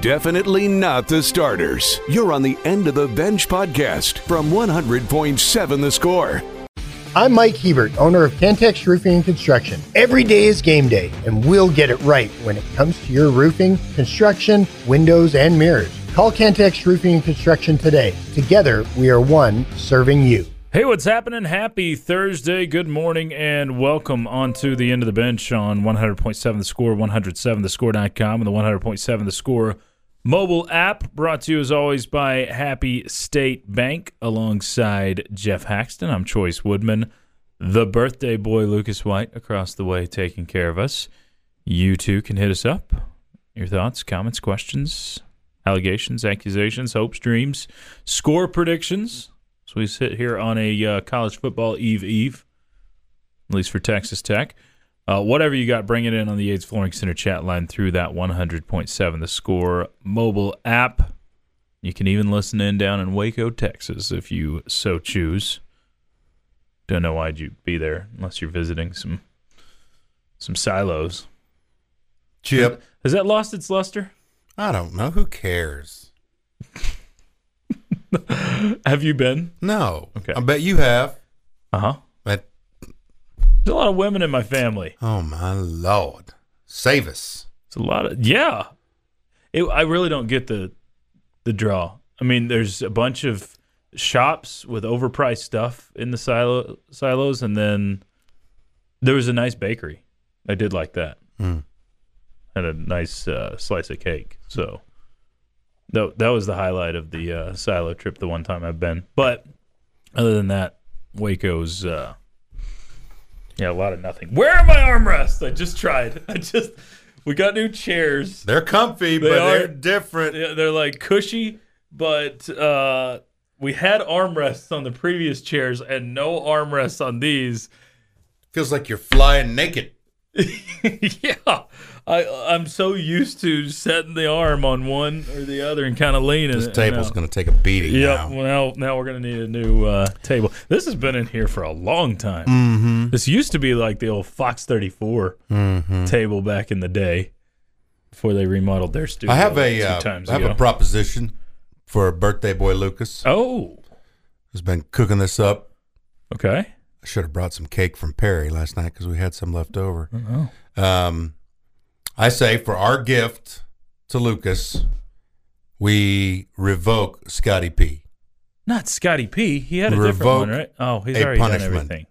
definitely not the starters. You're on the End of the Bench podcast from 100.7 The Score. I'm Mike Hebert, owner of Cantex Roofing and Construction. Every day is game day, and we'll get it right when it comes to your roofing, construction, windows, and mirrors. Call Cantex Roofing and Construction today. Together, we are one serving you. Hey, what's happening? Happy Thursday. Good morning and welcome onto the end of the bench on 100.7 The Score, 107thescore.com, and the 100.7 The Score mobile app. Brought to you as always by Happy State Bank alongside Geoff Haxton. I'm Chois Woodman, the birthday boy Lucas White across the way taking care of us. You too can hit us up. Your thoughts, comments, questions, allegations, accusations, hopes, dreams, score predictions. So we sit here on a uh, college football eve eve, at least for Texas Tech. Uh, whatever you got, bring it in on the Yates Flooring Center chat line through that 100.7 The Score mobile app. You can even listen in down in Waco, Texas, if you so choose. Don't know why'd you be there unless you're visiting some some silos. Chip. Has that lost its luster? I don't know. Who cares? Have you been? No. Okay. I bet you have. Uh huh. There's a lot of women in my family. oh my lord, save us. It's a lot of yeah. It, I really don't get the the draw. I mean, there's a bunch of shops with overpriced stuff in the silo silos, and then there was a nice bakery. I did like that. Mm. Had a nice uh, slice of cake. So that that was the highlight of the uh, silo trip. The one time I've been, but other than that, Waco's. Uh, yeah, a lot of nothing. Where are my armrests? I just tried. I just we got new chairs. They're comfy, They but are- they're different. They're like cushy, but uh, we had armrests on the previous chairs and no armrests on these. Feels like you're flying naked. yeah, I I'm so used to setting the arm on one or the other and kind of leaning. This it, table's going to take a beating Yep. now. Well, now, now we're gonna need a new uh, table. This has been in here for a long time. Mm-hmm. This used to be like the old Fox 34 Mm-hmm. table back in the day before they remodeled their studio. I have a uh, I have ago. a proposition for birthday boy Lucas. oh, Has been cooking this up. okay. I should have brought some cake from Perry last night because we had some left over. Oh. Um, I say for our gift to Lucas, we revoke Scotty P. Not Scotty P. He had a different Revoke one, right? Oh, he's a already punishment. done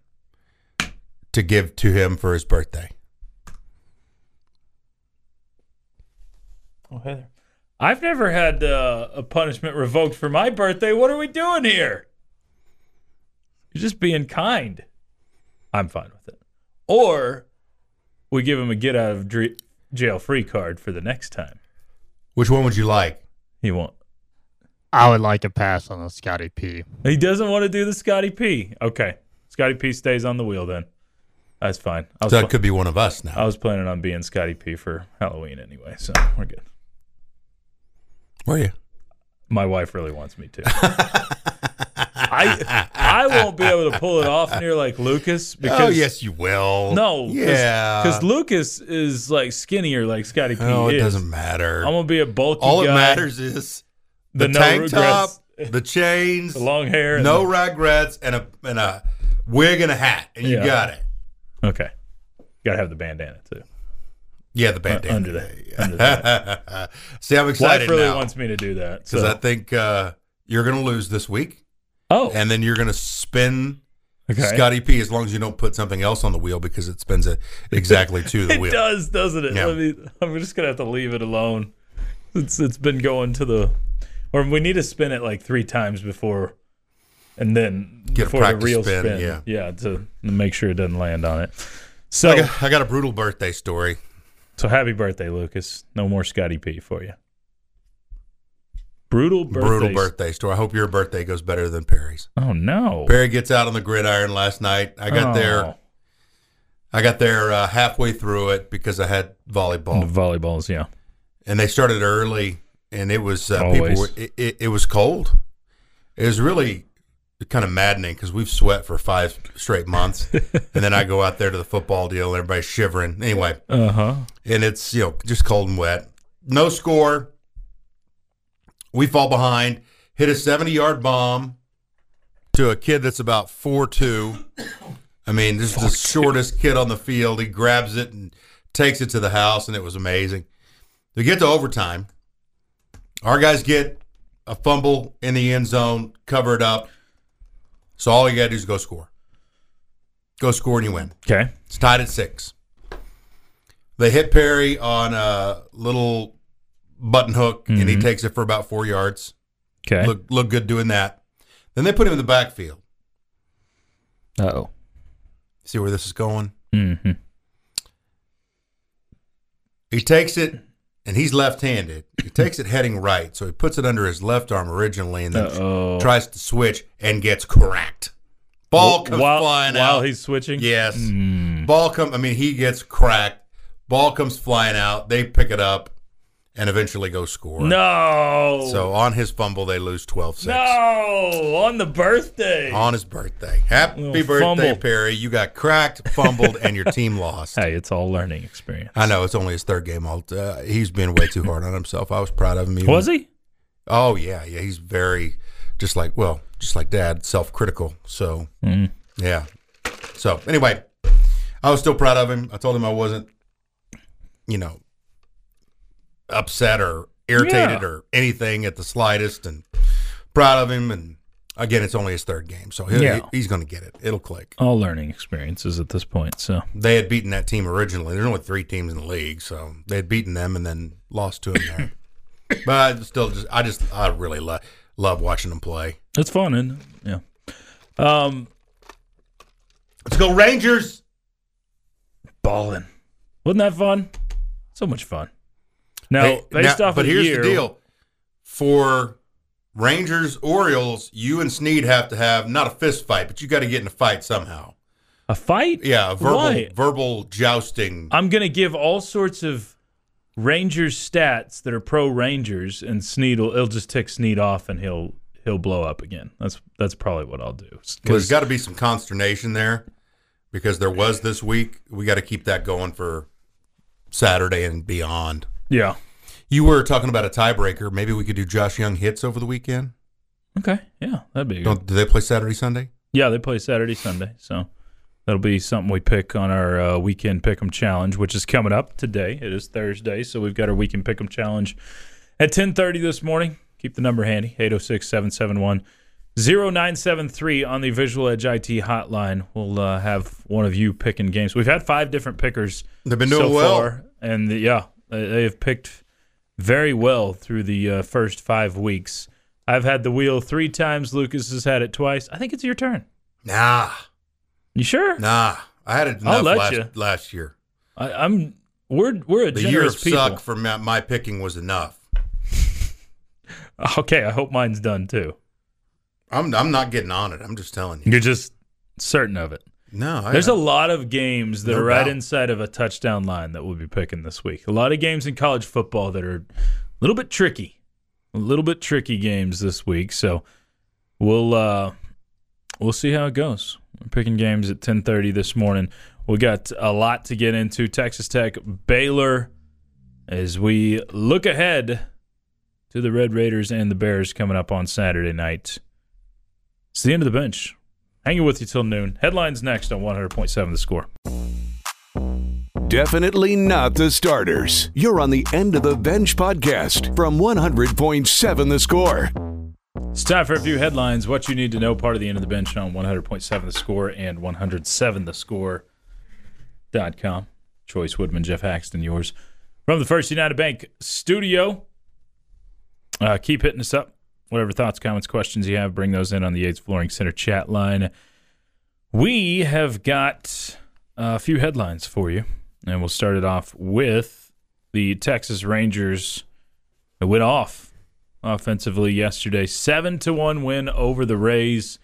everything. to give to him for his birthday. Oh, Heather. I've never had uh, a punishment revoked for my birthday. What are we doing here? You're just being kind. I'm fine with it. Or we give him a get out of dr- jail free card for the next time. Which one would you like? He won't. I would like a pass on the Scotty P. He doesn't want to do the Scotty P. Okay. Scotty P stays on the wheel then. That's fine. I was, That pl- could be one of us now. I was planning on being Scotty P for Halloween anyway, so we're good. Were you? My wife really wants me to. I I won't be able to pull it off near like Lucas because oh yes, you will. no yeah. because Lucas is like skinnier like Scotty P oh, it is. doesn't matter. I'm gonna be a bulky All guy. that matters is the, The no tank regrets. top, the chains, the long hair. no the- regrets, and a and a wig and a hat, and you Yeah. got it. okay, gotta have the bandana too. Yeah, the bandana under that- under that. See, I'm excited Wife really now wants me to do that. because So. I think uh, you're going to lose this week, oh, and then you're going to spin okay. Scotty P as long as you don't put something else on the wheel because it spins it exactly to the It wheel. It does, doesn't it? Yeah. Let me, I'm just gonna have to leave it alone. It's it's been going to the, or we need to spin it like three times before, and then Get a before the real spin, spin. yeah. yeah, to make sure it doesn't land on it. So I got, I got a brutal birthday story. so happy birthday, Lucas. No more Scotty P for you. Brutal birthday. Brutal birthday story. I hope your birthday goes better than Perry's. Oh no. Perry gets out on the gridiron last night. I got Oh. there. I got there uh, halfway through it because I had volleyball, The volleyballs, yeah. and they started early, and it was uh, people. Were, it, it, it was cold. It was really kind of maddening because we've sweat for five straight months, and then I go out there to the football deal, and everybody's shivering. Anyway, Uh huh. and it's you know just cold and wet. No score. We fall behind, hit a 70 yard bomb to a kid that's about four two. I mean, this is the shortest kid on the field. He grabs it and takes it to the house, and it was amazing. They get to overtime. Our guys get a fumble in the end zone, cover it up. So all you got to do is go score. Go score and you win. Okay. It's tied at six. They hit Perry on a little button hook, and he takes it for about four yards. Okay. Look, look good doing that. Then they put him in the backfield. Uh oh. See where this is going? Mm-hmm. He takes it, and he's left-handed. He takes it heading right, so he puts it under his left arm originally, and then Uh-oh. tries to switch and gets cracked. Ball comes while, flying while out. he's switching. Yes. Mm. Ball come. I mean, he gets cracked. Ball comes flying out. They pick it up and eventually go score. No. So on his fumble, they lose 12-6. no on the birthday. On his birthday. Happy Little birthday, fumble. Perry. You got cracked, fumbled, and your team lost. Hey, it's all learning experience. I know it's only his third game. All uh, he's been way too hard on himself. I was proud of him. Even. Was he? Oh yeah, yeah. He's very just like well, just like Dad, self-critical. So Mm. yeah. So anyway, I was still proud of him. I told him I wasn't, you know, upset or irritated Yeah. or anything at the slightest, and proud of him. And again, it's only his third game, so he'll, Yeah. he's going to get it. It'll click. All learning experiences at this point. So They had beaten that team originally. There's only three teams in the league, so they had beaten them and then lost to them there. but I still just, I just, I really lo- love watching them play. it's fun, and yeah. Um, Let's go Rangers. balling. Wasn't that fun? So much fun. Now, Hey, based now- off but of But here's year, the deal: for Rangers Orioles, you and Snead have to have not a fist fight, but you got to get in a fight somehow. a fight. Yeah, a verbal Why? verbal jousting. I'm gonna give all sorts of Rangers stats that are pro Rangers, and Sneed will he'll just tick Sneed off, and he'll he'll blow up again. That's that's probably what I'll do. Well, there's got to be some consternation there because there was this week. We got to keep that going for Saturday and beyond. Yeah. You were talking about a tiebreaker. Maybe we could do Josh Jung hits over the weekend. Okay. Yeah, that'd be good. Do they play Saturday Sunday? Yeah, they play Saturday, Sunday, so that'll be something we pick on our uh, weekend pick'em challenge, which is coming up today. It is Thursday, so we've got our weekend pick'em challenge at 10:30 this morning. Keep the number handy 806-771-0973 on the Visual Edge IT hotline. We'll uh, have one of you picking games. We've had five different pickers They've been doing so well. far, and the, yeah, they they have picked very well through the uh, first five weeks. I've had the wheel three times. Lucas has had it twice. I think it's your turn. Nah, You sure? nah. I had it enough last, you. last year. I, I'm. We're we're a The year of people. suck for my, my picking was enough. Okay, I hope mine's done too. I'm I'm not getting on it. I'm just telling you. You're just certain of it. No, I, There's a lot of games that No are right doubt. inside of a touchdown line that we'll be picking this week. A lot of games in college football that are a little bit tricky, a little bit tricky games this week. So we'll uh, we'll see how it goes. We're picking games at 10:30 this morning. We got a lot to get into. Texas Tech, Baylor, as we look ahead to the Red Raiders and the Bears coming up on Saturday night. It's the end of the bench. Hanging with you till noon. Headlines next on 100.7 The Score. Definitely not the starters. You're on the end of the bench podcast from 100.7 The Score. It's time for a few headlines. What you need to know, part of the end of the bench on 100.7 The Score and 107thescore.com. Chois Woodman, Geoff Haxton, yours. From the First United Bank studio. Uh, keep hitting us up. Whatever thoughts, comments, questions you have, bring those in on the Yates Flooring Center chat line. We have got a few headlines for you, and we'll start it off with the Texas Rangers that went off offensively yesterday. Seven to one win over the Rays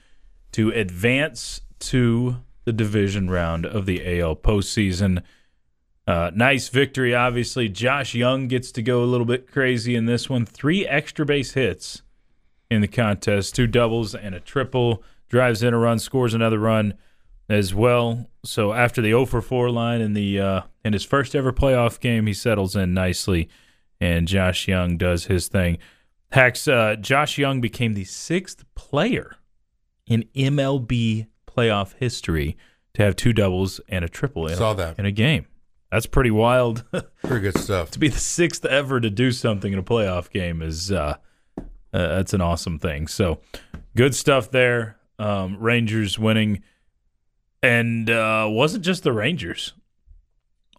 to advance to the division round of the AL postseason. Uh, nice victory, obviously. Josh Jung gets to go a little bit crazy in this one. Three extra base hits in the contest, two doubles and a triple. Drives in a run, scores another run as well. So after the 0 for 4 line in the uh, in his first ever playoff game, he settles in nicely, and Josh Jung does his thing. Hacks, uh, Josh Jung became the sixth player in MLB playoff history to have two doubles and a triple in, Saw that. in a game. That's pretty wild. Pretty good stuff. to be the sixth ever to do something in a playoff game is uh, uh, that's an awesome thing. So good stuff there. Um, Rangers winning, and uh, wasn't just the Rangers.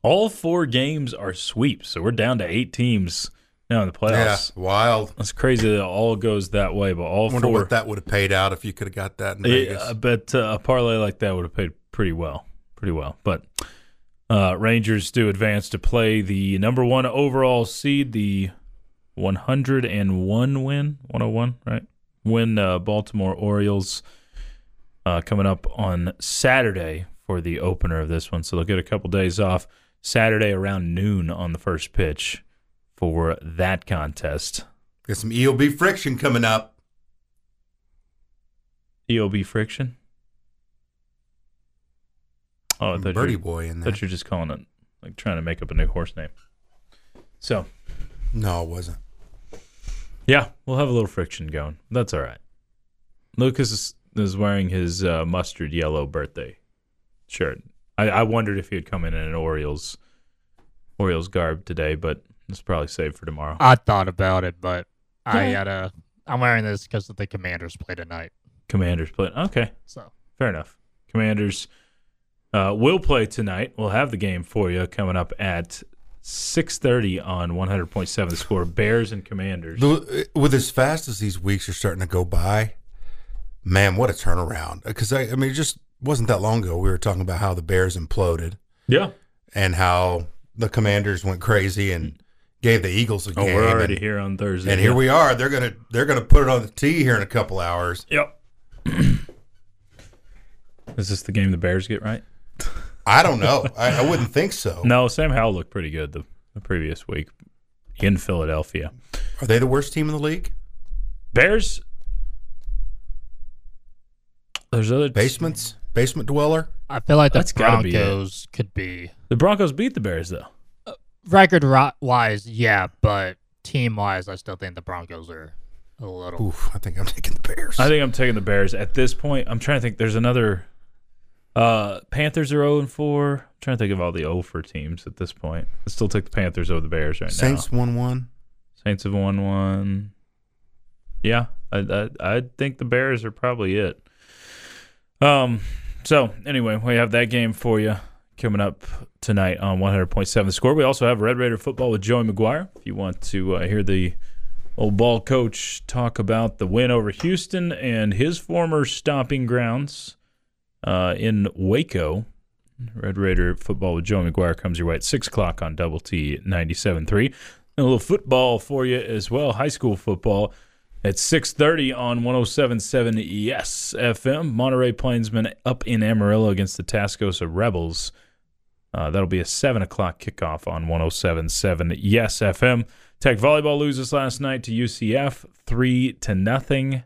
All four games are sweeps, so we're down to eight teams now in the playoffs. Yeah, wild. That's crazy that it all goes that way, but all I wonder four. what that would have paid out if you could have got that in Yeah, Vegas. I bet uh, a parlay like that would have paid pretty well, pretty well. But uh, Rangers do advance to play the number one overall seed, the 101 win, 101, right? Win uh, Baltimore Orioles uh, coming up on Saturday for the opener of this one. So they'll get a couple days off Saturday around noon on the first pitch for that contest. Got some EOB friction coming up. EOB friction. Oh, I thought you Birdie boy in there. thought you're just calling it like trying to make up a new horse name. So No, it wasn't. Yeah, we'll have a little friction going. That's all right. Lucas is, is wearing his uh, mustard yellow birthday shirt. I, I wondered if he would come in in an Orioles Orioles garb today, but it's probably saved for tomorrow. I thought about it, but I Yeah. had a. I'm wearing this because the Commanders play tonight. Commanders play. Okay, So fair enough. Commanders uh, will play tonight. We'll have the game for you coming up at 6:30 on 100.7 the score. Bears and Commanders. The- uh, With as fast as these weeks are starting to go by, man, what a turnaround! Because I, I mean, it just wasn't that long ago we were talking about how the Bears imploded Yeah. and how the Commanders went crazy and gave the Eagles a Oh, game. we're already and, here on Thursday. and here we are. They're gonna they're gonna put it on the tee here in a couple hours. Yep. Is this the game the Bears get right? I don't know. I, I wouldn't think so. No, Sam Howell looked pretty good the, the previous week in Philadelphia. Are they the worst team in the league? Bears. There's other Basements, basement dweller. I feel like the That's gotta be. Broncos could be The Broncos beat the Bears though. Uh, record ro- wise, yeah, but team wise, I still think the Broncos are a little. Oof, I think I'm taking the Bears. I think I'm taking the Bears at this point. I'm trying to think. There's another. Uh, Panthers are 0 and 4. I'm trying to think of all the 0 for teams at this point. I still take the Panthers over the Bears right now. Saints one one. Saints have 1 1. Yeah, I, I I think the Bears are probably it. Um. So anyway, we have that game for you coming up tonight on 100.7 The Score. We also have Red Raider football with Joey McGuire. If you want to uh, hear the old ball coach talk about the win over Houston and his former stomping grounds uh, in Waco. Red Raider football with Joe McGuire comes your way at 6 o'clock on Double T 97.3. A little football for you as well, high school football at 6.30 on 107.7 Yes FM. Monterey Plainsmen up in Amarillo against the Tascosa Rebels. Uh, that'll be a 7 o'clock kickoff on 107.7 Yes FM. Tech Volleyball loses last night to UCF 3 to nothing.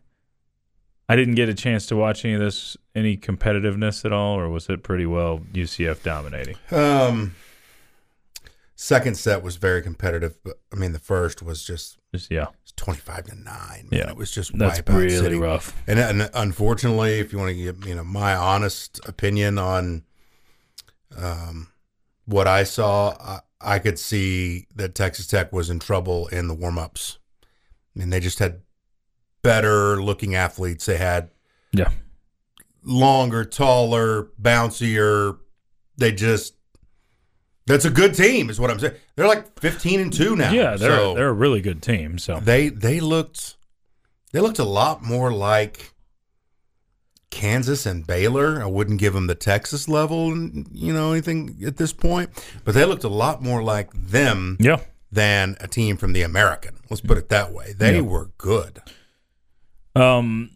I didn't get a chance to watch any of this, any competitiveness at all, or was it pretty well UCF dominating? Um, second set was very competitive, but I mean the first was just Just, yeah, twenty five to nine. Man. Yeah. it was just that's really city. rough. And, and unfortunately, if you want to give you know my honest opinion on um, what I saw, I, I could see that Texas Tech was in trouble in the warm ups. I mean, they just had better looking athletes. They had Yeah. longer, taller, bouncier. They just that's a good team, is what I'm saying. They're like 15 and two now. Yeah, they're So they're a really good team. So they they looked they looked a lot more like Kansas and Baylor. I wouldn't give them the Texas level, you know, anything at this point, but they looked a lot more like them yeah, than a team from the American. Let's put it that way. They Yeah. were good. Um,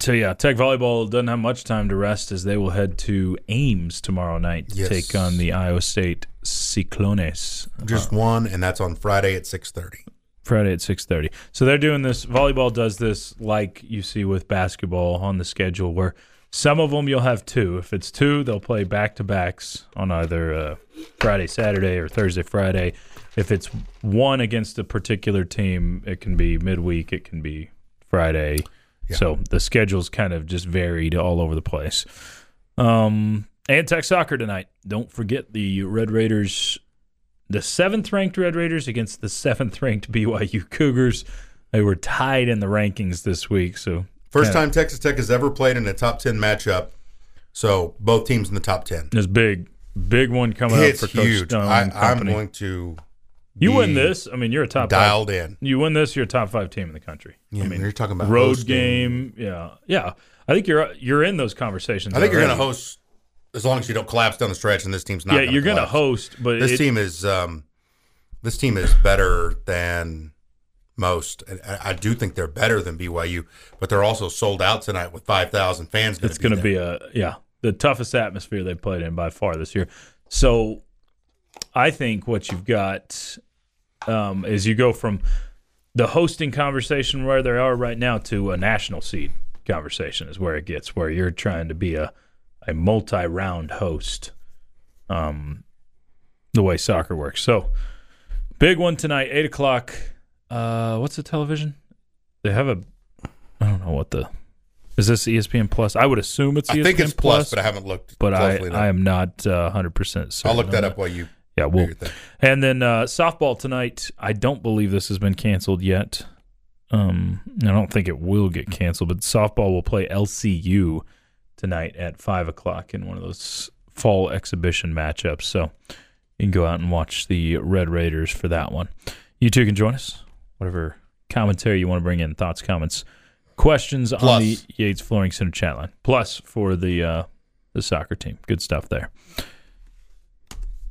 so yeah, Tech volleyball doesn't have much time to rest as they will head to Ames tomorrow night to Yes. take on the Iowa State Cyclones. Just one, and that's on Friday at six thirty. Friday at six thirty. So they're doing this. Volleyball does this like you see with basketball on the schedule, where some of them you'll have two. If it's two, they'll play back to backs on either uh, Friday, Saturday, or Thursday, Friday, if it's one against a particular team, it can be midweek, it can be Friday. So the schedule's kind of just varied all over the place. Um, and Tech Soccer tonight. Don't forget the Red Raiders, the seventh ranked Red Raiders against the seventh ranked BYU Cougars. They were tied in the rankings this week. So First kinda- time Texas Tech has ever played in a top 10 matchup. So both teams in the top 10. This big, big one coming It's up for Coach. Stone. I, I'm going to You win this. I mean, you're a top five. dialed in. You win this, you're a top five team in the country. Yeah, I mean, you're talking about road game. Yeah, yeah. I think you're you're in those conversations. I think you're going to host as long as you don't collapse down the stretch and this team's not Yeah, gonna you're going to host, but This it- team is um, this team is better than most. I, I do think they're better than BYU, but they're also sold out tonight with 5,000 fans. it's going to be a yeah the toughest atmosphere they've played in by far this year. So I think what you've got um, is you go from the hosting conversation where they are right now to a national seed conversation is where it gets where you're trying to be a a multi-round host um the way soccer works so big one tonight eight o'clock uh what's the television they have a i don't know what the is this espn plus i would assume it's espn I think it's plus plus, but I haven't looked. but I, enough. I am not uh, 100% certain I'll look that up while you. Yeah, we'll, and then uh, softball tonight. I don't believe this has been canceled yet. Um, I don't think it will get canceled, but softball will play LCU tonight at five o'clock in one of those fall exhibition matchups. So you can go out and watch the Red Raiders for that one. You two can join us. Whatever commentary you want to bring in, thoughts, comments, questions on the Yates Flooring Center chat line. Plus for the uh, the soccer team. Good stuff there.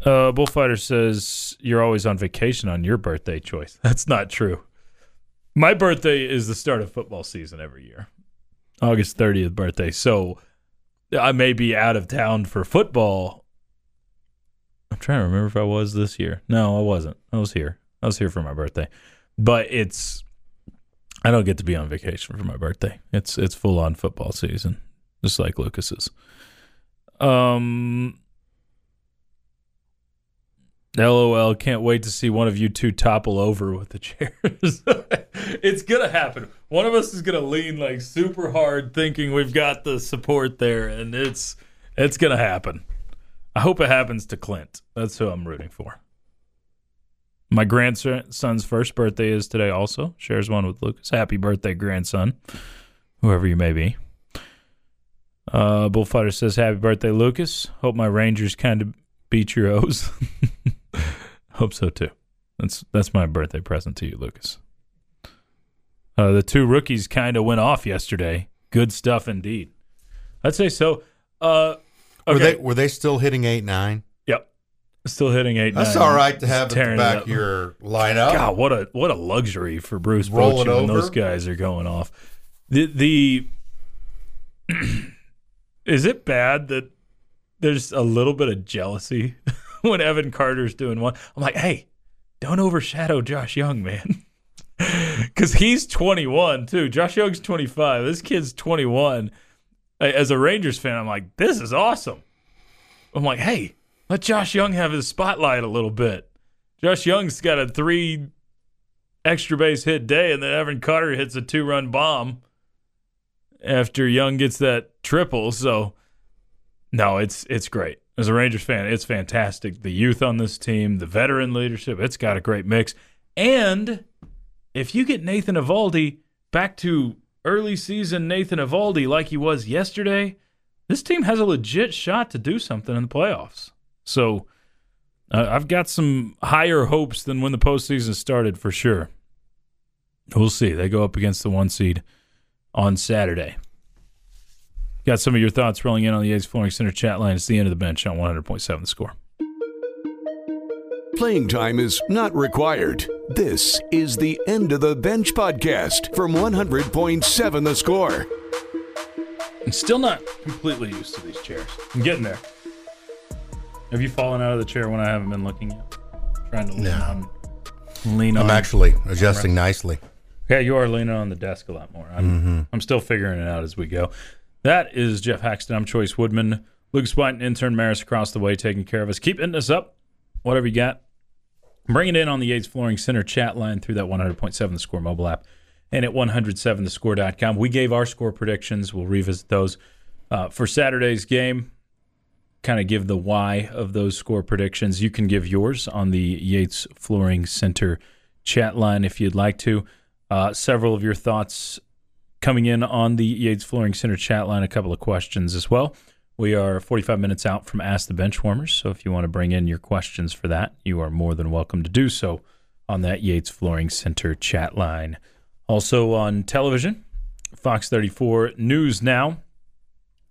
Uh, Bullfighter says you're always on vacation on your birthday Chois. That's not true. My birthday is the start of football season every year, August 30th birthday. So I may be out of town for football. I'm trying to remember if I was this year. No, I wasn't. I was here. I was here for my birthday, but it's I don't get to be on vacation for my birthday. It's it's full on football season, just like Lucas's. Um. LOL, can't wait to see one of you two topple over with the chairs. it's going to happen. One of us is going to lean like super hard thinking we've got the support there and it's it's going to happen. I hope it happens to Clint. That's who I'm rooting for. My grandson's first birthday is today also. Shares one with Lucas. Happy birthday, grandson. Whoever you may be. Uh, Bullfighter says, Happy birthday, Lucas. Hope my Rangers kind of beat your O's. Hope so too. That's that's my birthday present to you, Lucas. Uh, the two rookies kind of went off yesterday. Good stuff indeed. I'd say so. Uh, Were they were they still hitting eight nine? Yep. Still hitting eight. That's nine. all right to have at back up. your lineup. God, what a what a luxury for Bruce Roll Bochy when those guys are going off. The the is it bad that there's a little bit of jealousy when Evan Carter's doing one? I'm like, hey, don't overshadow Josh Jung, man. Because he's 21 too. Josh Jung's 25. This kid's 21. As a Rangers fan, I'm like, this is awesome. I'm like, hey, let Josh Jung have his spotlight a little bit. Josh Jung's got a three extra base hit day, and then Evan Carter hits a two run bomb after Jung gets that triple. So, no, it's it's great. As a Rangers fan, it's fantastic. The youth on this team, the veteran leadership, it's got a great mix. And if you get Nathan Eovaldi back to early season Nathan Eovaldi like he was yesterday, this team has a legit shot to do something in the playoffs. So uh, I've got some higher hopes than when the postseason started for sure. We'll see. They go up against the one seed on Saturday. Got some of your thoughts rolling in on the A's Flooring Center chat line. It's the end of the bench on 100.7 The Score. Playing time is not required. This is the End of the Bench podcast from 100.7 The Score. I'm still not completely used to these chairs. I'm getting there. Have you fallen out of the chair when I haven't been looking yet? Trying to lean No. on. Lean I'm on. actually adjusting nicely. Yeah, you are leaning on the desk a lot more. I'm, mm-hmm. I'm still figuring it out as we go. That is Geoff Haxton. I'm Chois Woodman. White and intern Maris across the way taking care of us. Keep hitting us up. Whatever you got. Bring it in on the Yates Flooring Center chat line through that 100.7 The Score mobile app and at 107thescore.com. We gave our score predictions. We'll revisit those uh, for Saturday's game. Kind of give the why of those score predictions. You can give yours on the Yates Flooring Center chat line if you'd like to. Uh, several of your thoughts coming in on the Yates Flooring Center chat line, a couple of questions as well. We are 45 minutes out from Ask the Benchwarmers, so if you want to bring in your questions for that, you are more than welcome to do so on that Yates Flooring Center chat line. Also on television, Fox 34 News Now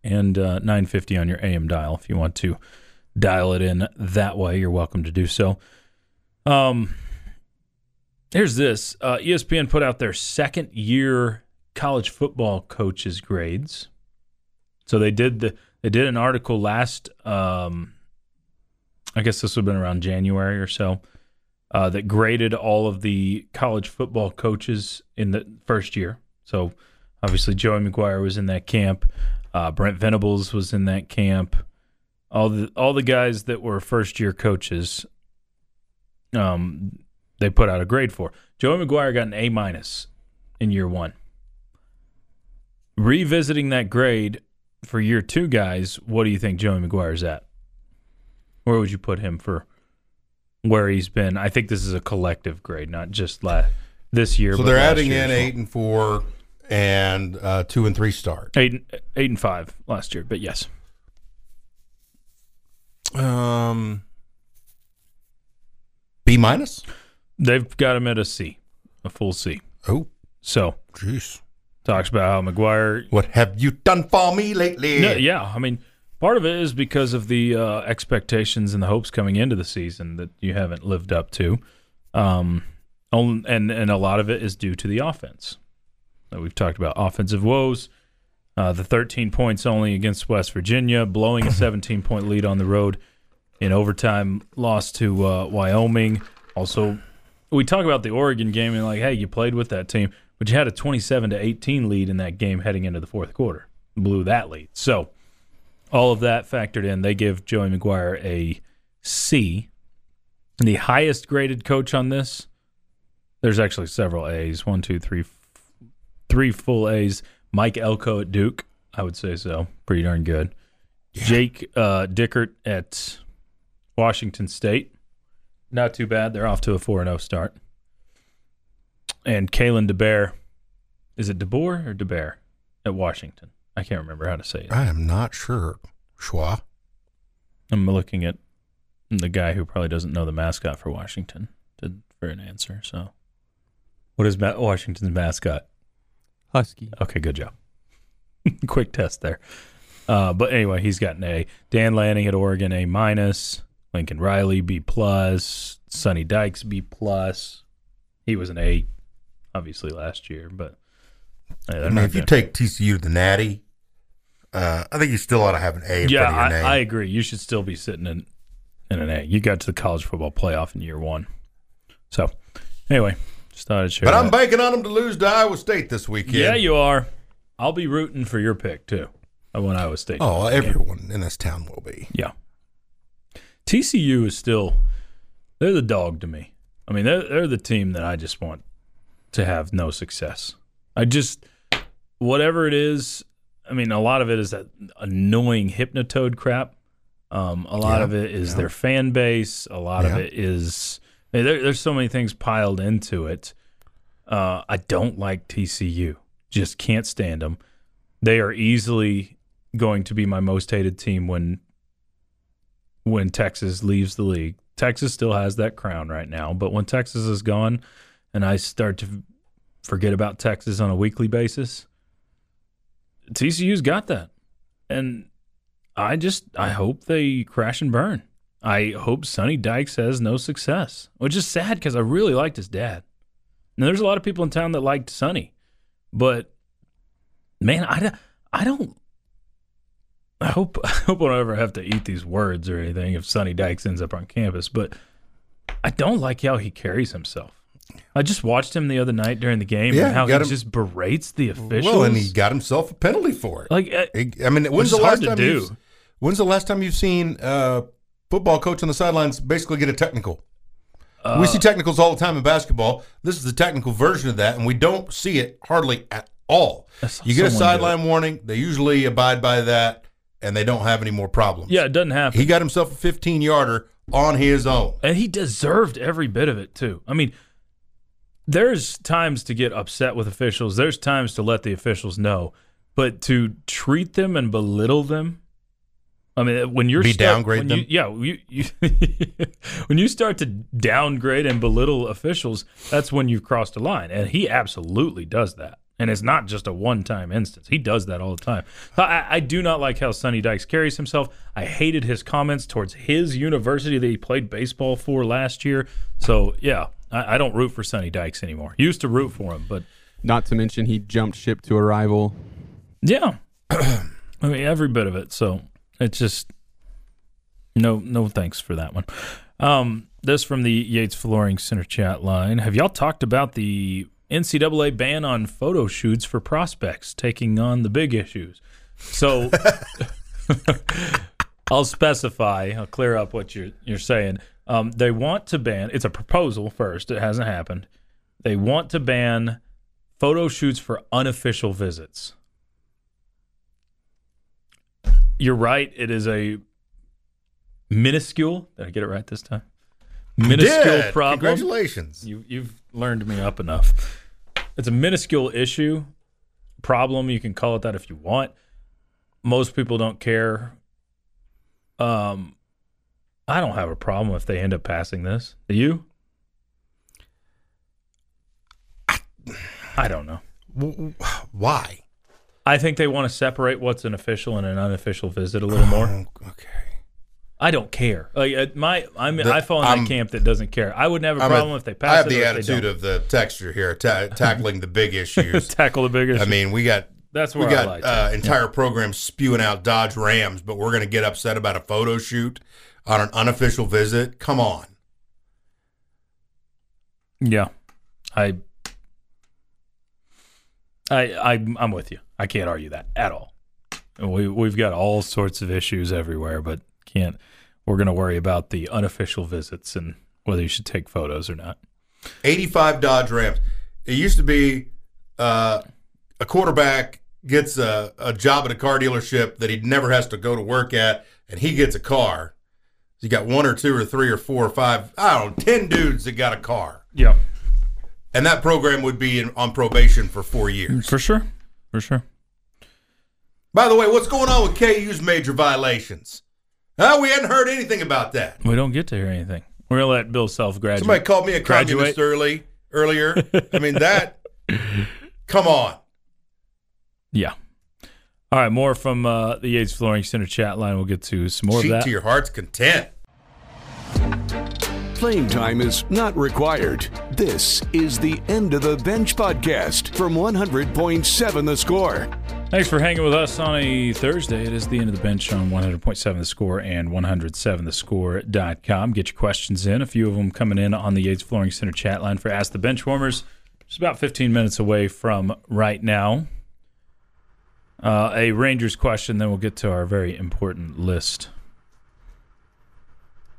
and uh, 950 on your AM dial. If you want to dial it in that way, you're welcome to do so. Um, here's this uh, ESPN put out their second year college football coaches grades. So they did the they did an article last um, I guess this would have been around January or so uh, that graded all of the college football coaches in the first year. So obviously Joey McGuire was in that camp. Uh, Brent Venables was in that camp. All the all the guys that were first year coaches, um, they put out a grade for. Joey McGuire got an A minus in year one. Revisiting that grade for year two guys, what do you think Joey McGuire's at? Where would you put him for where he's been? I think this is a collective grade, not just la- this year. So but they're last adding in eight and four and uh, two and three start. eight, eight and five last year, but yes, Um, B minus. they've got him at a C, a full C. Oh, So jeez. Talks about how McGuire What have you done for me lately? No, yeah, I mean, part of it is because of the uh, expectations and the hopes coming into the season that you haven't lived up to, um, and and a lot of it is due to the offense. We've talked about offensive woes, uh, the 13 points only against West Virginia, blowing a 17 point lead on the road in overtime, loss to uh, Wyoming. Also, we talk about the Oregon game and like, hey, you played with that team, but you had a 27 to 18 lead in that game heading into the fourth quarter, blew that lead. So all of that factored in, they give Joey McGuire a C. And the highest graded coach on this, there's actually several A's. One, two, three, three full A's. Mike Elko at Duke, I would say so. Pretty darn good. Jake uh, Dickert at Washington State. Not too bad. They're off to a 4 0 start. And Kalen DeBear. Is it DeBoer or DeBear at Washington? I can't remember how to say it. I am not sure. Schwa. I'm looking at the guy who probably doesn't know the mascot for Washington to, for an answer. So, what is Ma- Washington's mascot? Husky. Okay, good job. Quick test there. Uh, but anyway, he's got an A. Dan Lanning at Oregon A minus. Lincoln Riley B plus. Sonny Dykes B plus. He was an A, obviously last year, but I mean, if you take TCU to the Natty, uh, I think you still ought to have an A in yeah, front of your name. I, I agree. You should still be sitting in in an A. You got to the college football playoff in year one. So, anyway, just thought I'd share. but I'm banking on them to lose to Iowa State this weekend. yeah, you are. I'll be rooting for your pick too. I want Iowa State. Oh, everyone in this town will be. yeah. TCU is still they're the dog to me. I mean, they're they're the team that I just want to have no success. I just whatever it is. I mean, a lot of it is that annoying hypnotoad crap. Um, a lot Yeah, of it is yeah. their fan base. A lot of it is I mean, there, there's so many things piled into it. Uh, I don't like TCU. Just can't stand them. They are easily going to be my most hated team when when Texas leaves the league. Texas still has that crown right now, but when Texas is gone and I start to forget about Texas on a weekly basis, TCU's got that. And I just I hope they crash and burn. I hope Sonny Dykes has no success, which is sad because I really liked his dad. Now, there's a lot of people in town that liked Sonny, but man, I, I don't. I hope I hope I don't ever have to eat these words or anything if Sonny Dykes ends up on campus, but I don't like how he carries himself. I just watched him the other night during the game Yeah, and how he him- just berates the officials. Well, and he got himself a penalty for it. like uh, I I mean, when's the hard last to time do. When's the last time you've seen a football coach on the sidelines basically get a technical? we see technicals all the time in basketball. This is the technical version of that, and we don't see it hardly at all. You get a sideline warning. They usually abide by that, and they don't have any more problems. Yeah, it doesn't happen. He got himself a 15 yarder on his own. and he deserved every bit of it too. I mean, there's times to get upset with officials. There's times to let the officials know, but to treat them and belittle them. I mean, when you're Be start- downgrade when them? You, yeah, you, you when you start to downgrade and belittle officials, that's when you've crossed a line, and he absolutely does that. And it's not just a one-time instance; he does that all the time. I, I do not like how Sonny Dykes carries himself. I hated his comments towards his university that he played baseball for last year. So yeah, I, I don't root for Sonny Dykes anymore. Used to root for him, but Not to mention he jumped ship to a rival. yeah, I mean every bit of it. So it's just no, no thanks for that one. Um, this from the Yates Flooring Center chat line. Have y'all talked about the NCAA ban on photo shoots for prospects taking on the big issues? So I'll specify. I'll clear up what you're you're saying. Um, they want to ban. It's a proposal first. It hasn't happened. They want to ban photo shoots for unofficial visits. You're right. It is a minuscule. Did I get it right this time? Minuscule problem. Congratulations. You you've learned me up enough. It's a minuscule issue, problem. You can call it that if you want. Most people don't care. Um, I don't have a problem if they end up passing this. Do you? I don't know. W- Why? I think they want to separate what's an official and an unofficial visit a little more. Oh, okay. I don't care. Like uh, my, I'm, The- I fall in I'm- that camp that doesn't care. I wouldn't have a I'm problem a- if they I pass have it. the attitude of the texture here, ta- tackling the big issues. tackle the bigger. I mean, we got That's we got I like uh, entire programs spewing out Dodge Rams, but we're going to get upset about a photo shoot on an unofficial visit. Come on. Yeah, I, I, I, I'm with you. I can't argue that at all. We we've got all sorts of issues everywhere, but can't. We're going to worry about the unofficial visits and whether you should take photos or not. 85 Dodge Rams. It used to be uh, a quarterback gets a, a job at a car dealership that he never has to go to work at, and he gets a car. You got one or two or three or four or five, I don't know, 10 dudes that got a car. Yeah, And that program would be in, on probation for four years. for sure, for sure. By the way, what's going on with KU's major violations? Huh? We hadn't heard anything about that. We don't get to hear anything. We're gonna let Bill Self graduate. Somebody called me a Graduate. communist early earlier. I mean that. Come on. Yeah. All right, more from uh, the Yates Flooring Center chat line. We'll get to some more Cheat of that. to your heart's content. Playing time is not required. This is the End of the Bench podcast from 100.7 The Score. Thanks for hanging with us on a Thursday. It is the end of the bench on 100.7 The Score and 107thescore.com. Get your questions in. A few of them coming in on the Yates Flooring Center chat line for Ask the Benchwarmers. It's about 15 minutes away from right now. Uh, a Rangers question, then we'll get to our very important list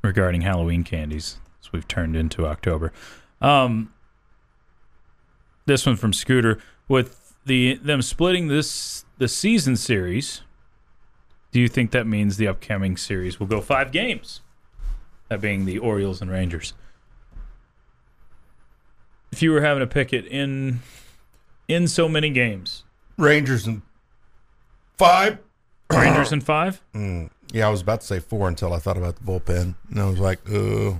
regarding Halloween candies as we've turned into October. Um, this one from Scooter with the them splitting this the season series. Do you think that means the upcoming series will go five games? That being the Orioles and Rangers. If you were having to pick it in in so many games, Rangers and five. Rangers in five. Yeah, I was about to say four until I thought about the bullpen, and I was like, oh,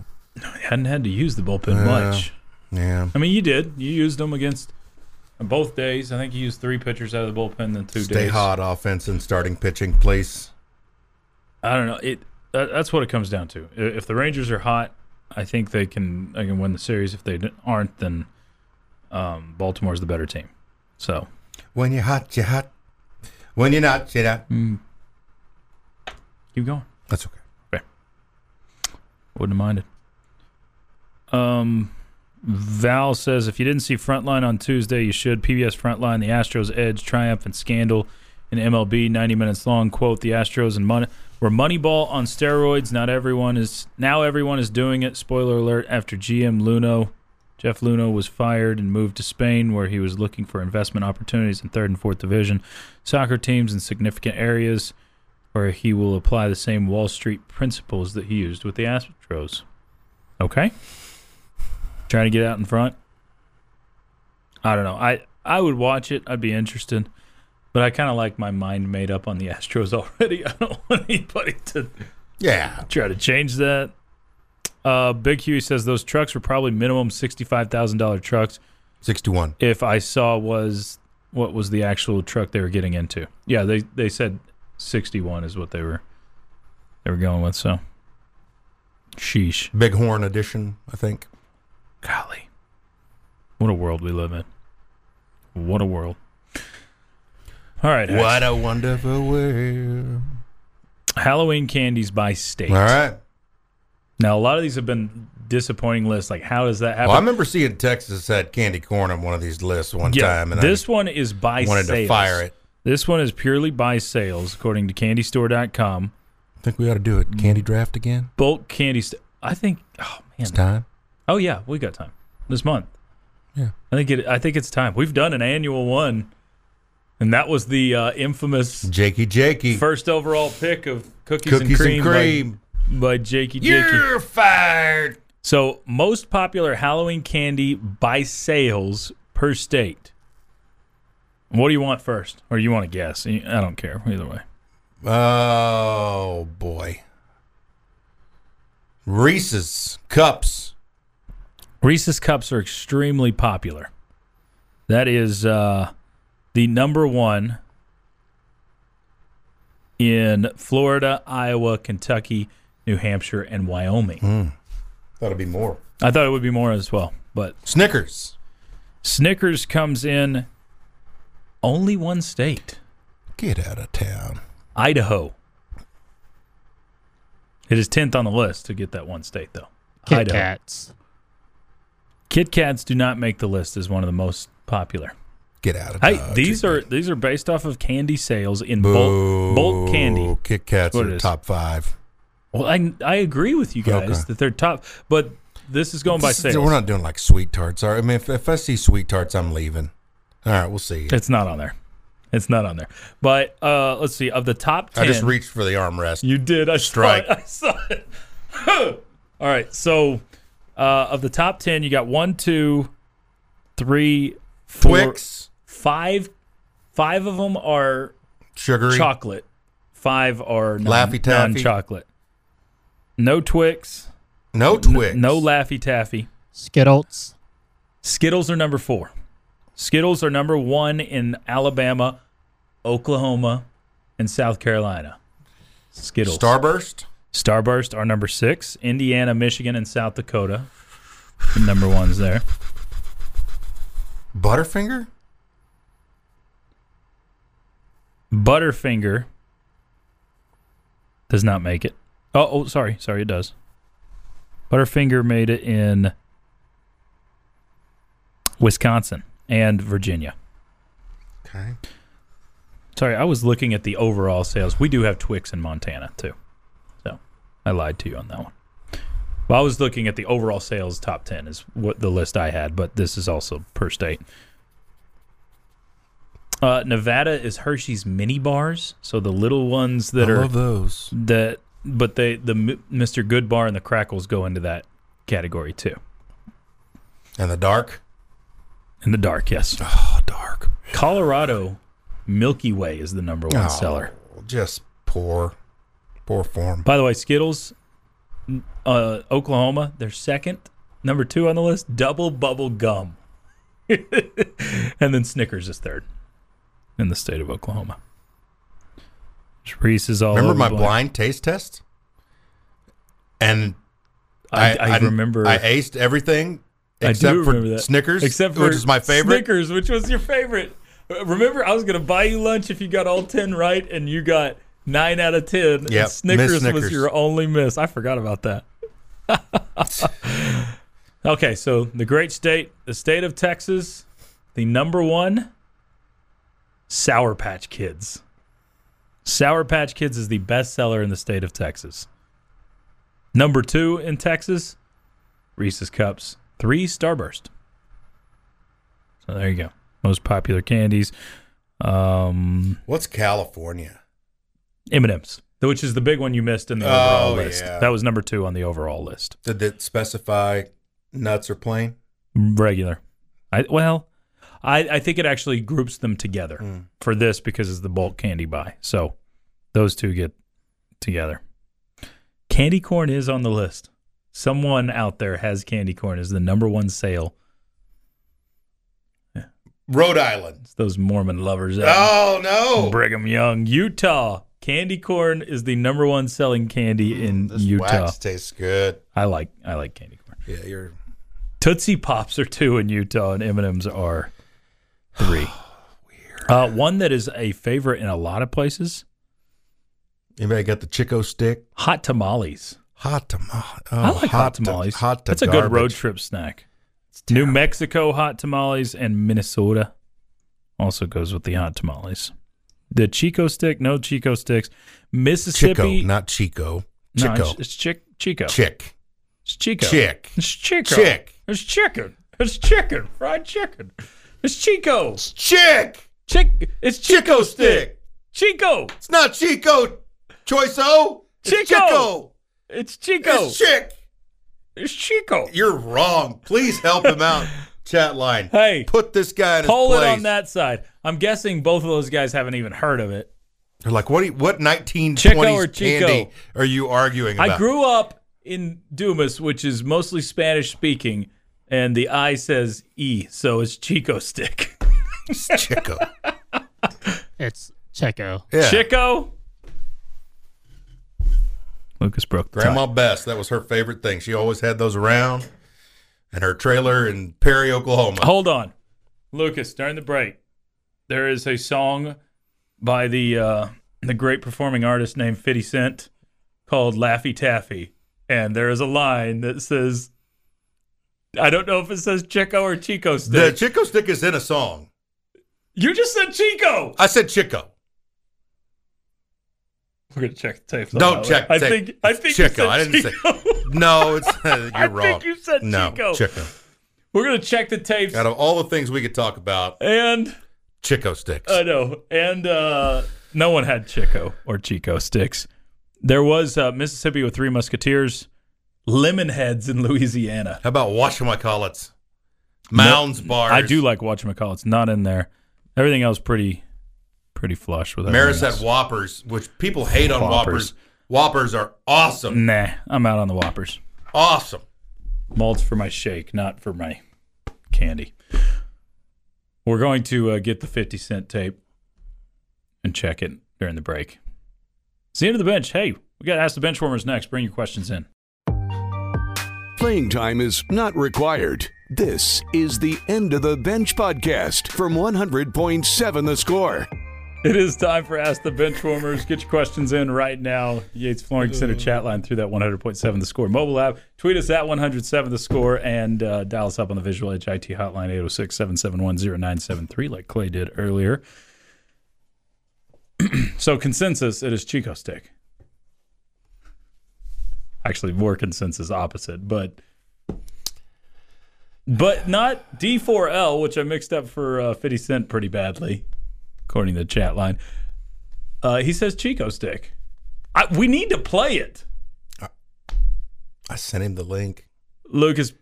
Hadn't had to use the bullpen much. yeah. I mean, you did. You used them against both days. I think you used three pitchers out of the bullpen in two Stay days. Stay hot offense and starting pitching, please. I don't know. It that, that's what it comes down to. If the Rangers are hot, I think they can they can win the series. If they aren't, then um, Baltimore's the better team. So When you're hot, you're hot. When you're not, you're not. keep going. That's okay. Wouldn't have minded. Um, Val says if you didn't see Frontline on Tuesday, you should. PBS Frontline, the Astros Edge, Triumph, and Scandal in MLB, 90 minutes long. Quote: The Astros and money were Moneyball on steroids. Not everyone is now. Everyone is doing it. Spoiler alert: After GM Luhnow, Jeff Luhnow was fired and moved to Spain, where he was looking for investment opportunities in third and fourth division soccer teams in significant areas, where he will apply the same Wall Street principles that he used with the Astros. Okay, trying to get out in front. I don't know. I I would watch it. I'd be interested. But I kind of like my mind made up on the Astros already. I don't want anybody to Yeah. try to change that. Uh, Big Huey says those trucks were probably minimum sixty-five thousand dollar trucks. 61. If I saw was what was the actual truck they were getting into. Yeah, they they said sixty-one is what they were they were going with. So, sheesh, Bighorn edition, I think. golly, what a world we live in. What a world. All right. What a wonderful world. Halloween candies by state. All right. Now a lot of these have been disappointing lists. Like, how does that happen? Well, I remember seeing Texas had candy corn on one of these lists one yeah, time, and this one is by I wanted sales. to fire it. This one is purely by sales, according to CandyStore.com. I think we ought to do it. Candy draft again. Bulk candy. St- I think. Oh It's man. time. Oh yeah, we got time this month. Yeah. I think it. I think it's time. We've done an annual one, and that was the uh, infamous Jakey Jakey. first overall pick of cookies, Cookies and and cream, by- cream. By, Jakey Jakey. You're fired. So, most popular Halloween candy by sales per state. What do you want first? Or you want to guess? I don't care. Either way. Oh boy. Reese's cups. Reese's Cups are extremely popular. That is uh, the number one in Florida, Iowa, Kentucky, New Hampshire, and Wyoming. Hmm. That'll be more. I thought it would be more as well. But Snickers. Snickers comes in only one state. Get out of town. Idaho. It is 10th on the list to get that one state, though. Kit Idaho. Kats. Kit Kats do not make the list as one of the most popular. Get out of Hey, town. these are these are based off of candy sales in bulk, bulk candy. Kit Kats are top five. Well, I I agree with you guys Okay. that they're top, but this is going by sales. We're not doing like sweet tarts. All right? I mean, if, if I see sweet tarts, I'm leaving. All right, we'll see. It's not on there. It's not on there. But uh, let's see. Of the top ten, I just reached for the armrest. You did. I Strike. Saw it. I saw it. All right. So, uh, of the top ten, you got one, two, three, four, Twix, five. Five of them are sugary. chocolate. Five are non, Laffy Taffy. non-chocolate. No Twix. no Twix. No Laffy Taffy. Skittles. Skittles are number four. Skittles are number one in Alabama, Oklahoma, and South Carolina. Skittles. Starburst. Starburst are number six. Indiana, Michigan, and South Dakota. The number ones there. Butterfinger. Butterfinger does not make it. Oh, oh, sorry, sorry, it does. Butterfinger made it in Wisconsin and Virginia. Okay. Sorry, I was looking at the overall sales. We do have Twix in Montana too, so I lied to you on that one. Well, I was looking at the overall sales top ten is what the list I had, but this is also per state. Uh, Nevada is Hershey's mini bars, so the little ones that I are love those. that, but they the Mr. Goodbar and the crackles go into that category too. And the dark. In the dark, yes. Oh, dark. Colorado Milky Way is the number one Oh, seller. Just poor, poor form. By the way, Skittles, uh, Oklahoma, they're second. Number two on the list, double bubble gum. and then Snickers is third in the state of Oklahoma. Is all Remember my blind taste test? And I, I, remember. I aced everything I except for that. Snickers, except for which is my favorite. Snickers, which was your favorite. Remember, I was going to buy you lunch if you got all 10 right, and you got 9 out of 10. and Yep, Snickers, was your only miss. I forgot about that. okay, so the great state, the state of Texas, the number one, Sour Patch Kids. Sour Patch Kids is the best seller in the state of Texas. Number two in Texas, Reese's Cups. Three, Starburst. So there you go. Most popular candies. Um, What's California? M&M's, which is the big one you missed in the overall Oh, list. yeah. That was number two on the overall list. Did it specify nuts or plain? Regular. I well, I, I think it actually groups them together Hmm. for this because it's the bulk candy buy. So those two get together. Candy corn is on the list. Someone out there has candy corn as the number one sale. Yeah. Rhode Island. It's those Mormon lovers Oh no! Brigham Young, Utah. Candy corn is the number one selling candy in This Utah. wax tastes good. I like I like candy corn. Yeah, you're. Tootsie Pops are two in Utah, and M and M's are three. Uh, one that is a favorite in a lot of places: Anybody got the Chico stick? hot tamales. Hot tamales. Oh, I like hot, to- tamales. hot to That's a good road trip snack. New Mexico hot tamales and Minnesota also goes with the hot tamales. The Chico stick, no Chico sticks. Mississippi, Chico, not Chico. no, Chico. it's, it's chick, Chico. Chick. It's Chico. Chick. It's Chico. Chick. It's chicken. It's chicken. Fried chicken. It's Chico. Chick. Chick. It's Chico, Chico stick. stick. Chico. It's not Chico. Choice O. Chico. Chico. It's Chico. It's Chick. It's Chico. You're wrong. Please help him out. Chat line. Hey, Put this guy in his Hold place. it on that side. I'm guessing both of those guys haven't even heard of it. They're like, what? do you- What 1920s Chico or Chico? candy are you arguing about? I grew up in Dumas, which is mostly Spanish speaking, and the I says E, so it's Chico stick. It's Chico. It's Checo. Yeah. Chico. Lucas broke Grandma tie. Bess. That was her favorite thing. She always had those around. And her trailer in Perry, Oklahoma. Hold on, Lucas. During the break, there is a song by the uh, the great performing artist named Fifty Cent called Laffy Taffy, and there is a line that says, "I don't know if it says Chico or Chico stick. The stick." Chico stick is in a song. you just said Chico. I said Chico. We're gonna check the tapes. Don't check. I tape. think I think you Chico. I didn't say- No, it's you're I wrong. I think you said no, Chico. Chico. We're gonna check the tapes Out of all the things we could talk about, and Chico sticks. I know. And uh, no one had Chico or Chico sticks. There was uh, Mississippi with Three Musketeers, Lemon Heads in Louisiana. How about whatchamacallits? Mounds bars. I do like whatchamacallit. Not in there. Everything else pretty pretty flush with everything Maris had. Whoppers, which people hate on Whoppers. Whoppers. Whoppers are awesome. Nah, I'm out on the Whoppers. Awesome. Malt's for my shake, not for my candy. We're going to uh, get the 50 cent tape and check it during the break. It's the end of the bench. Hey, we got to ask the bench warmers next. Bring your questions in. Playing time is not required. This is the End of the Bench podcast from 100.7 The Score. It is time for Ask the Benchwarmers. Get your questions in right now. Yates Flooring Center chat line through that 100.7 The Score mobile app. Tweet us at 107 The Score and uh, dial us up on the Visual Edge IT hotline 806 771 0973, like Clay did earlier. so, consensus it is Chico Stick. Actually, more consensus opposite, but. But not D4L, which I mixed up for uh, 50 Cent pretty badly according to the chat line. Uh, he says Chico stick. I, we need to play it. I sent him the link. Lucas,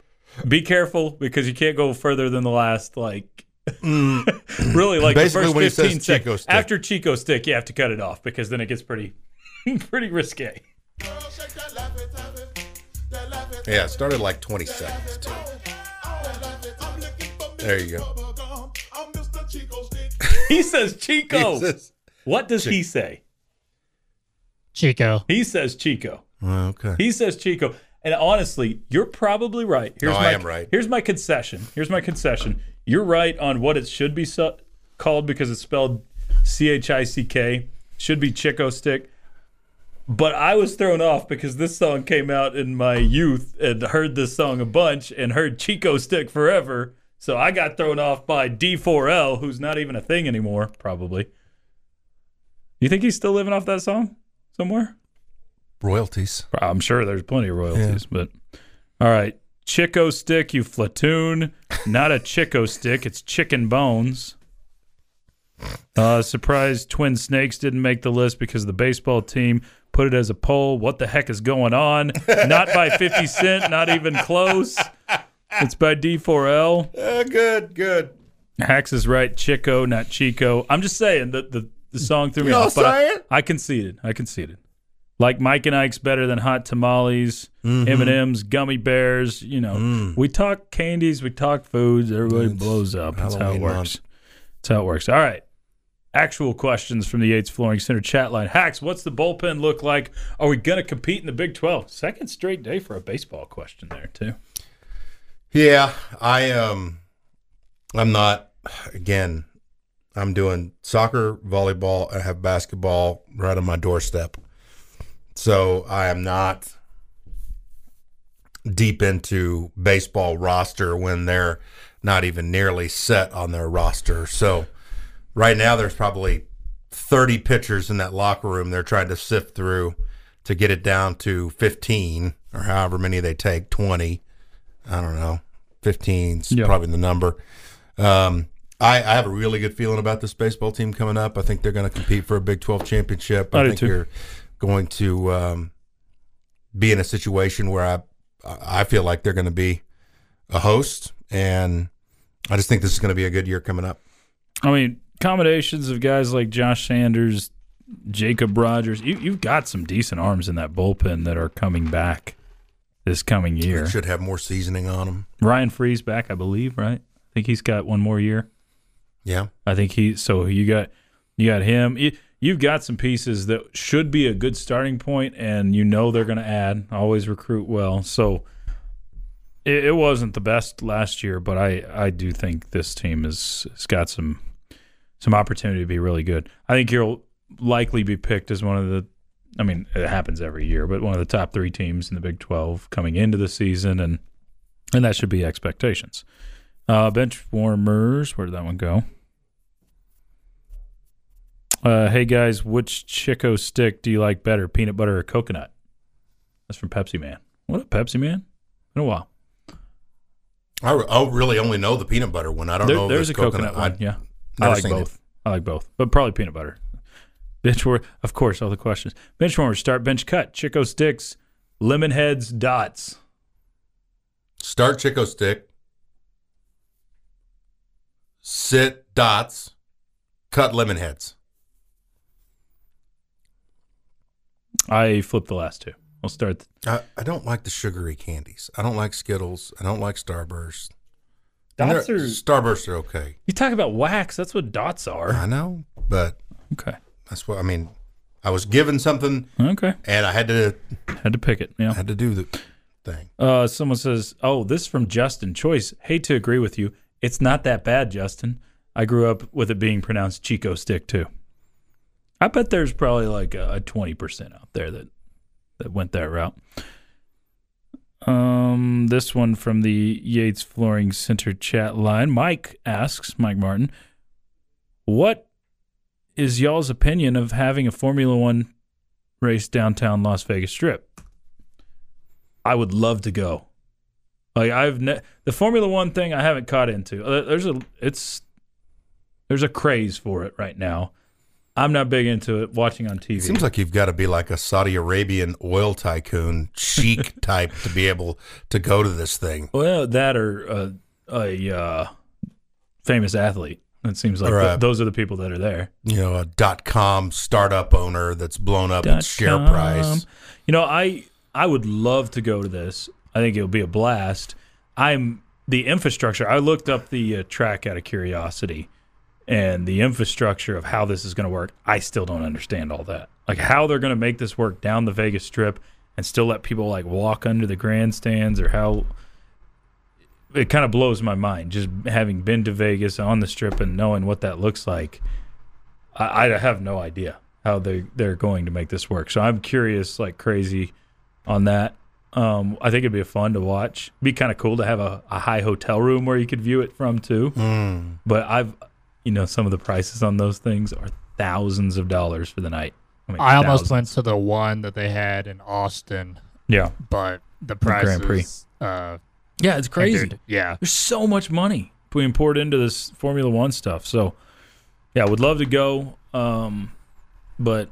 be careful because you can't go further than the last like really like Mm. Basically, the first says 15 Chico seconds. stick. After Chico stick, you have to cut it off because then it gets pretty pretty risque. Yeah, it started like 20 seconds, too. There you go. He says Chico. He says- what does he say? Chico. He says Chico. Oh, okay. He says Chico. And honestly, you're probably right. Here's No, my, I am right. Here's my concession. Here's my concession. You're right on what it should be su- called because it's spelled C H I C K. Should be Chico Stick. But I was thrown off because this song came out in my youth and heard this song a bunch and heard Chico Stick forever. So I got thrown off by D4L, who's not even a thing anymore, probably. You think he's still living off that song somewhere? Royalties. I'm sure there's plenty of royalties, but all right. Chico stick, you flatoon. Not a Chico stick, it's chicken bones. Uh, surprised Twin Snakes didn't make the list because the baseball team put it as a poll. What the heck is going on? Not by 50 Cent, not even close. It's by D4L. Uh, good, good. Hax is right. Chico, not Chico. I'm just saying that the, the song threw me You know off. what I'm I- saying? I, conceded. I conceded. Like Mike and Ike's better than hot tamales, Mm-hmm. M and M's, gummy bears. You know, Mm. we talk candies, we talk foods. Everybody blows up. That's how it Halloween works. month. That's how it works. All right. Actual questions from the Yates Flooring Center chat line. Hax, what's the bullpen look like? Are we going to compete in the Big 12? Second straight day for a baseball question there, too. Yeah, I um, I'm not. Again, I'm doing soccer, volleyball. I have basketball right on my doorstep, so I am not deep into baseball roster when they're not even nearly set on their roster. So right now, there's probably 30 pitchers in that locker room. They're trying to sift through to get it down to 15 or however many they take, 20. I don't know. 15 is probably the number. Um, I, I have a really good feeling about this baseball team coming up. I think they're going to compete for a Big 12 championship. I I, think too. you're going to um, be in a situation where I I feel like they're going to be a host, and I just think this is going to be a good year coming up. I mean, combinations of guys like Josh Sanders, Jacob Rogers. You, you've got some decent arms in that bullpen that are coming back this coming year. Should have more seasoning on them. Ryan Freeze back, I believe, right? I think he's got one more year. Yeah. I think he. So you got you got him. You, you've got some pieces that should be a good starting point, and you know they're going to add. Always recruit well. So it, it wasn't the best last year, but I I do think this team has, has got some some opportunity to be really good. I think you'll likely be picked as one of the. I mean, it happens every year, but one of the top three teams in the Big Twelve coming into the season, and and that should be expectations. Uh, bench warmers, where did that one go? Uh, hey guys, which Chico stick do you like better, peanut butter or coconut? That's from Pepsi Man. What up, Pepsi Man? Been a while. I, I really only know the peanut butter one. I don't There- know. if there's a there's coconut, I- one. Yeah, I like seen it. both. I like both, but probably peanut butter. Bench war, of course. All the questions. Bench warmers, start bench cut. Chico sticks, lemon heads, dots. Start Chico stick. Sit dots. Cut lemon heads. I flipped the last two. I'll start. I, I don't like the sugary candies. I don't like Skittles. I don't like Starburst. Dots They're- are. Starbursts are okay. You talk about wax. That's what dots are. I know, but Okay. That's what I mean. I was given something, Okay. and I had to Had to pick it. Yeah. I had to do the thing. Uh, someone says, "Oh, this is from Justin Choice." Hate to agree with you. It's not that bad, Justin. I grew up with it being pronounced Chico stick too. I bet there's probably like a twenty percent out there that that went that route. Um, this one from the Yates Flooring Center chat line. Mike asks, Mike Martin, what is y'all's opinion of having a Formula One race downtown Las Vegas Strip? I would love to go. Like I've ne- the Formula One thing I haven't caught into. Uh, There's a it's there's a craze for it right now. I'm not big into it. Watching on TV. Seems like you've got to be like a Saudi Arabian oil tycoon, chic type, to be able to go to this thing. well that or a, a uh, famous athlete. It seems like Or, th- those are the people that are there. You know, a dot com startup owner that's blown up Dot its share com. price. You know, I I would love to go to this. I think it would be a blast. I'm the infrastructure. I looked up the uh, track out of curiosity, and the infrastructure of how this is going to work. I still don't understand all that. Like how they're going to make this work down the Vegas Strip and still let people like walk under the grandstands, or how it kind of blows my mind just having been to Vegas on the Strip and knowing what that looks like. I, I have no idea how they they're going to make this work. So I'm curious, like crazy, on that. Um, I think it'd be fun to watch. Be kind of cool to have a, a high hotel room where you could view it from too. Mm. But I've, you know, some of the prices on those things are thousands of dollars for the night. I, mean, I almost went to the one that they had in Austin, Yeah, but the Grand Prix. prices. Uh, yeah, it's crazy. Yeah, There's so much money being poured into this Formula One stuff. So, yeah, would love to go, um, but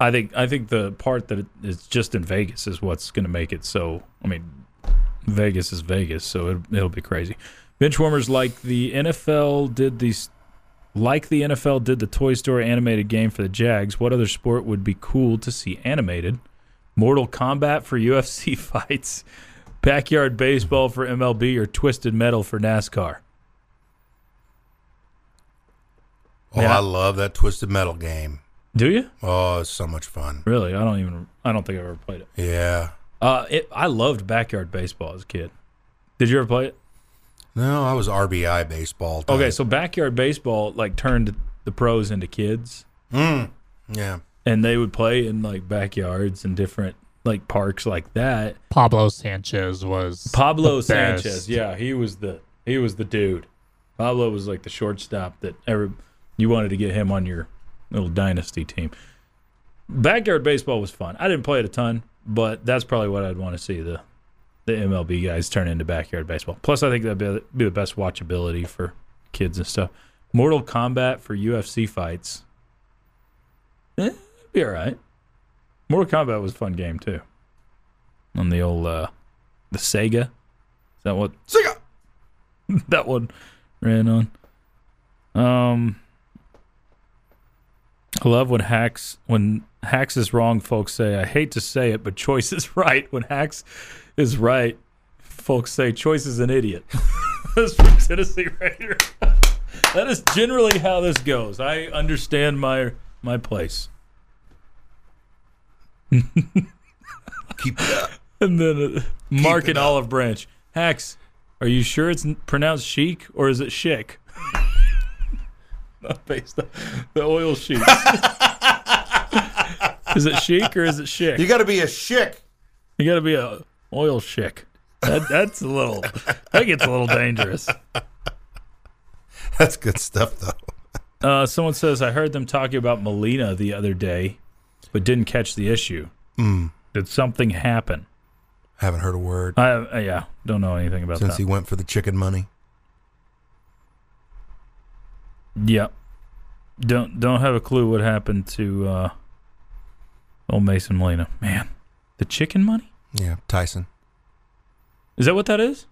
I think I think the part that is just in Vegas is what's going to make it so. I mean, Vegas is Vegas, so it, it'll be crazy. Benchwarmers like the NFL did these. Like the NFL did the Toy Story animated game for the Jags, what other sport would be cool to see animated? Mortal Kombat for UFC fights, backyard baseball for MLB, or Twisted Metal for NASCAR? Oh, Yeah. I love that Twisted Metal game. Do you Oh, it's so much fun. really? I don't even. I don't think I've ever played it. Yeah. Uh, it, I loved backyard baseball as a kid. Did you ever play it? No, I was RBI baseball. type. Okay, so backyard baseball like turned the pros into kids, Mm, yeah. and they would play in like backyards and different like parks like that. Pablo Sanchez was Pablo the best. Sanchez, yeah, he was the he was the dude. Pablo was like the shortstop that every you wanted to get him on your little dynasty team. Backyard baseball was fun. I didn't play it a ton, but that's probably what I'd want to see the the MLB guys turn into backyard baseball. Plus, I think that'd be, be the best watchability for kids and stuff. Mortal Kombat for UFC fights, eh, be all right. Mortal Kombat was a fun game too. On the old uh, the Sega, is that what Sega. that one ran on. Um, I love when Hax when Hax is wrong. Folks say I hate to say it, but Chois is right. When Hax is right, folks say Chois is an idiot. That's from Tennessee Raider. that is generally how this goes. I understand my my place. Keep it up. And then uh, Mark and. Olive Branch. Hax, are you sure it's pronounced chic or is it chic? Not based on the oil sheets. is it chic or is it chic? You got to be a chic. You got to be a oil chic. That, that's a little. That gets a little dangerous. That's good stuff, though. Uh, someone says I heard them talking about Melina the other day, but didn't catch the issue. Mm, Did something happen? haven't heard a word I uh, yeah, don't know anything about that. since that. he went for the chicken money. Yep. Don't don't have a clue what happened to uh old Mason Molina. Man. The chicken money? Yeah, Tyson. Is that what that is?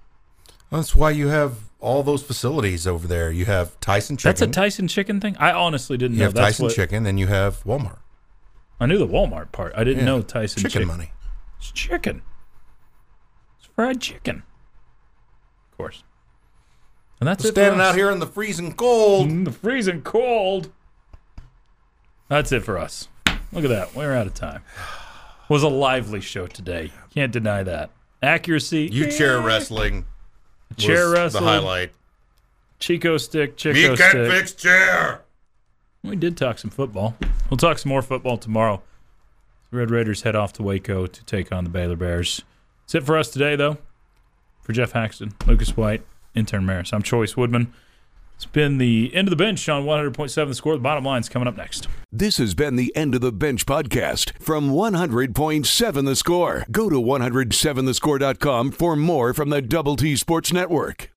That's why you have all those facilities over there. You have Tyson Chicken. That's a Tyson chicken thing? I honestly didn't You know have that's Tyson what, Chicken, and you have Walmart. I knew the Walmart part. I didn't Yeah. know Tyson chicken, chicken. money. It's chicken. It's fried chicken. Of course. And that's it for Standing out here in the freezing cold. in the freezing cold. That's it for us. Look at that. We're out of time. Was a lively show today. Can't deny that. Accuracy. You chair wrestling. chair wrestling. The highlight. Chico stick. Chico stick. fix chair. We did talk some football. We'll talk some more football tomorrow. The Red Raiders head off to Waco to take on the Baylor Bears. That's it for us today, though. For Geoff Haxton, Lucas White, intern Maris, I'm Chois Woodman. It's been the end of the bench on 100.7 The Score. The bottom line's coming up next. This has been the End of the Bench podcast from 100.7 The Score. Go to 107thescore.com for more from the Double T Sports Network.